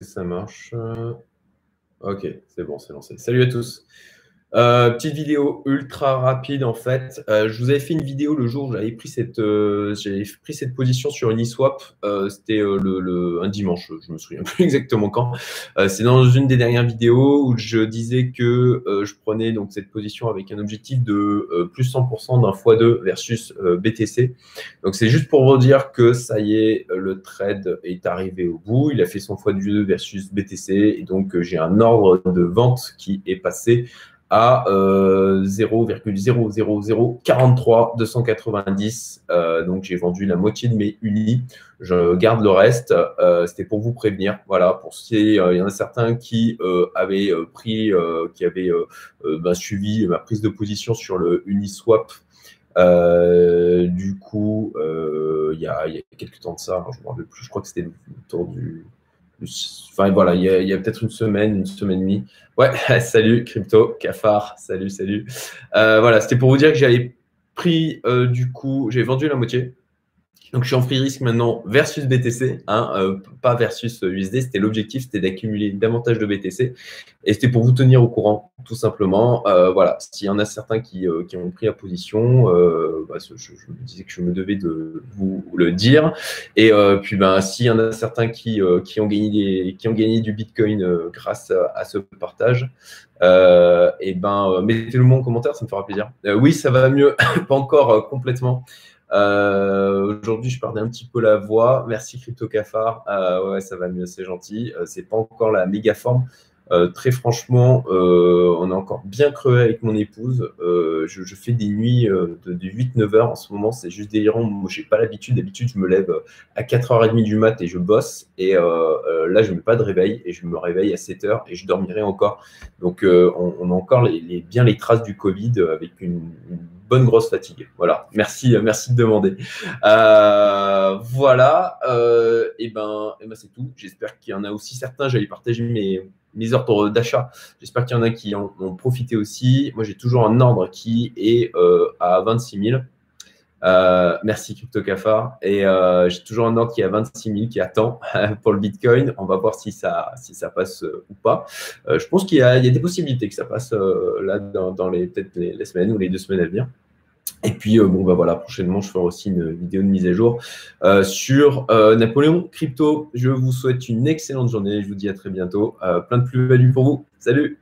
ça marche Ok, c'est bon, c'est lancé. Salut à tous. Euh, petite vidéo ultra rapide en fait. Euh, je vous avais fait une vidéo le jour où j'avais pris cette, euh, pris cette position sur une eSwap. C'était le, un dimanche, je me souviens plus exactement quand. C'est dans une des dernières vidéos où je disais que je prenais donc cette position avec un objectif de plus 100% d'un x2 versus BTC. Donc c'est juste pour vous dire que ça y est, le trade est arrivé au bout. Il a fait son x2 versus BTC et donc j'ai un ordre de vente qui est passé à 0,00043 290. Euh, donc j'ai vendu la moitié de mes unis. Je garde le reste. Euh, C'était pour vous prévenir. Voilà, pour si euh, il y en a certains qui euh, avaient euh, pris, qui avaient ben, suivi ma prise de position sur le Uniswap. du coup, il y, a, y a quelques temps de ça, je me rappelle plus, je crois que c'était autour du Enfin voilà, il y a, peut-être une semaine, une semaine et demie. Ouais, salut Crypto, Cafard, salut, salut. Euh, voilà, c'était pour vous dire que j'avais pris euh, du coup, j'ai vendu la moitié. Donc, je suis en free risk maintenant versus BTC, hein, euh, pas versus USD. C'était l'objectif, c'était d'accumuler davantage de BTC. Et c'était pour vous tenir au courant, tout simplement. Euh, voilà, s'il y en a certains qui, euh, qui ont pris la position, bah, je, me disais que je me devais de vous le dire. Et puis, ben, s'il y en a certains qui, qui, ont, gagné des, qui ont gagné du Bitcoin grâce à, ce partage, et ben, mettez-le moi en commentaire, ça me fera plaisir. oui, ça va mieux, pas encore complètement. Euh, aujourd'hui, je perdais un petit peu la voix. Merci Crypto Cafard. Euh, ouais, ça va mieux, c'est gentil. Euh, c'est pas encore la méga forme. très franchement, on est encore bien creux avec mon épouse. Je, fais des nuits de, 8-9 heures en ce moment. C'est juste délirant. Moi, j'ai pas l'habitude. D'habitude, je me lève à 4h30 du mat et je bosse. Et là, je mets pas de réveil et je me réveille à 7h et je dormirai encore. Donc, on, a encore bien les traces du Covid avec une, bonne grosse fatigue. Voilà. Merci, euh, merci de demander. Euh, voilà. Euh, et ben, et ben c'est tout. J'espère qu'il y en a aussi certains. J'allais partager mes, mes ordres d'achat. J'espère qu'il y en a qui en ont profité aussi. Moi, j'ai toujours un ordre qui est à 26 000. Euh, merci Crypto Cafard. Et euh, j'ai toujours un ordre qui est à 26 000 qui attend pour le Bitcoin. On va voir si ça, si ça passe euh, ou pas. je pense qu'il y, a des possibilités que ça passe là dans, les peut-être les, semaines ou les deux semaines à venir. Et puis, bon, bah voilà, prochainement, je ferai aussi une vidéo de mise à jour sur Napoléon Crypto. Je vous souhaite une excellente journée. Je vous dis à très bientôt. plein de plus-value pour vous. Salut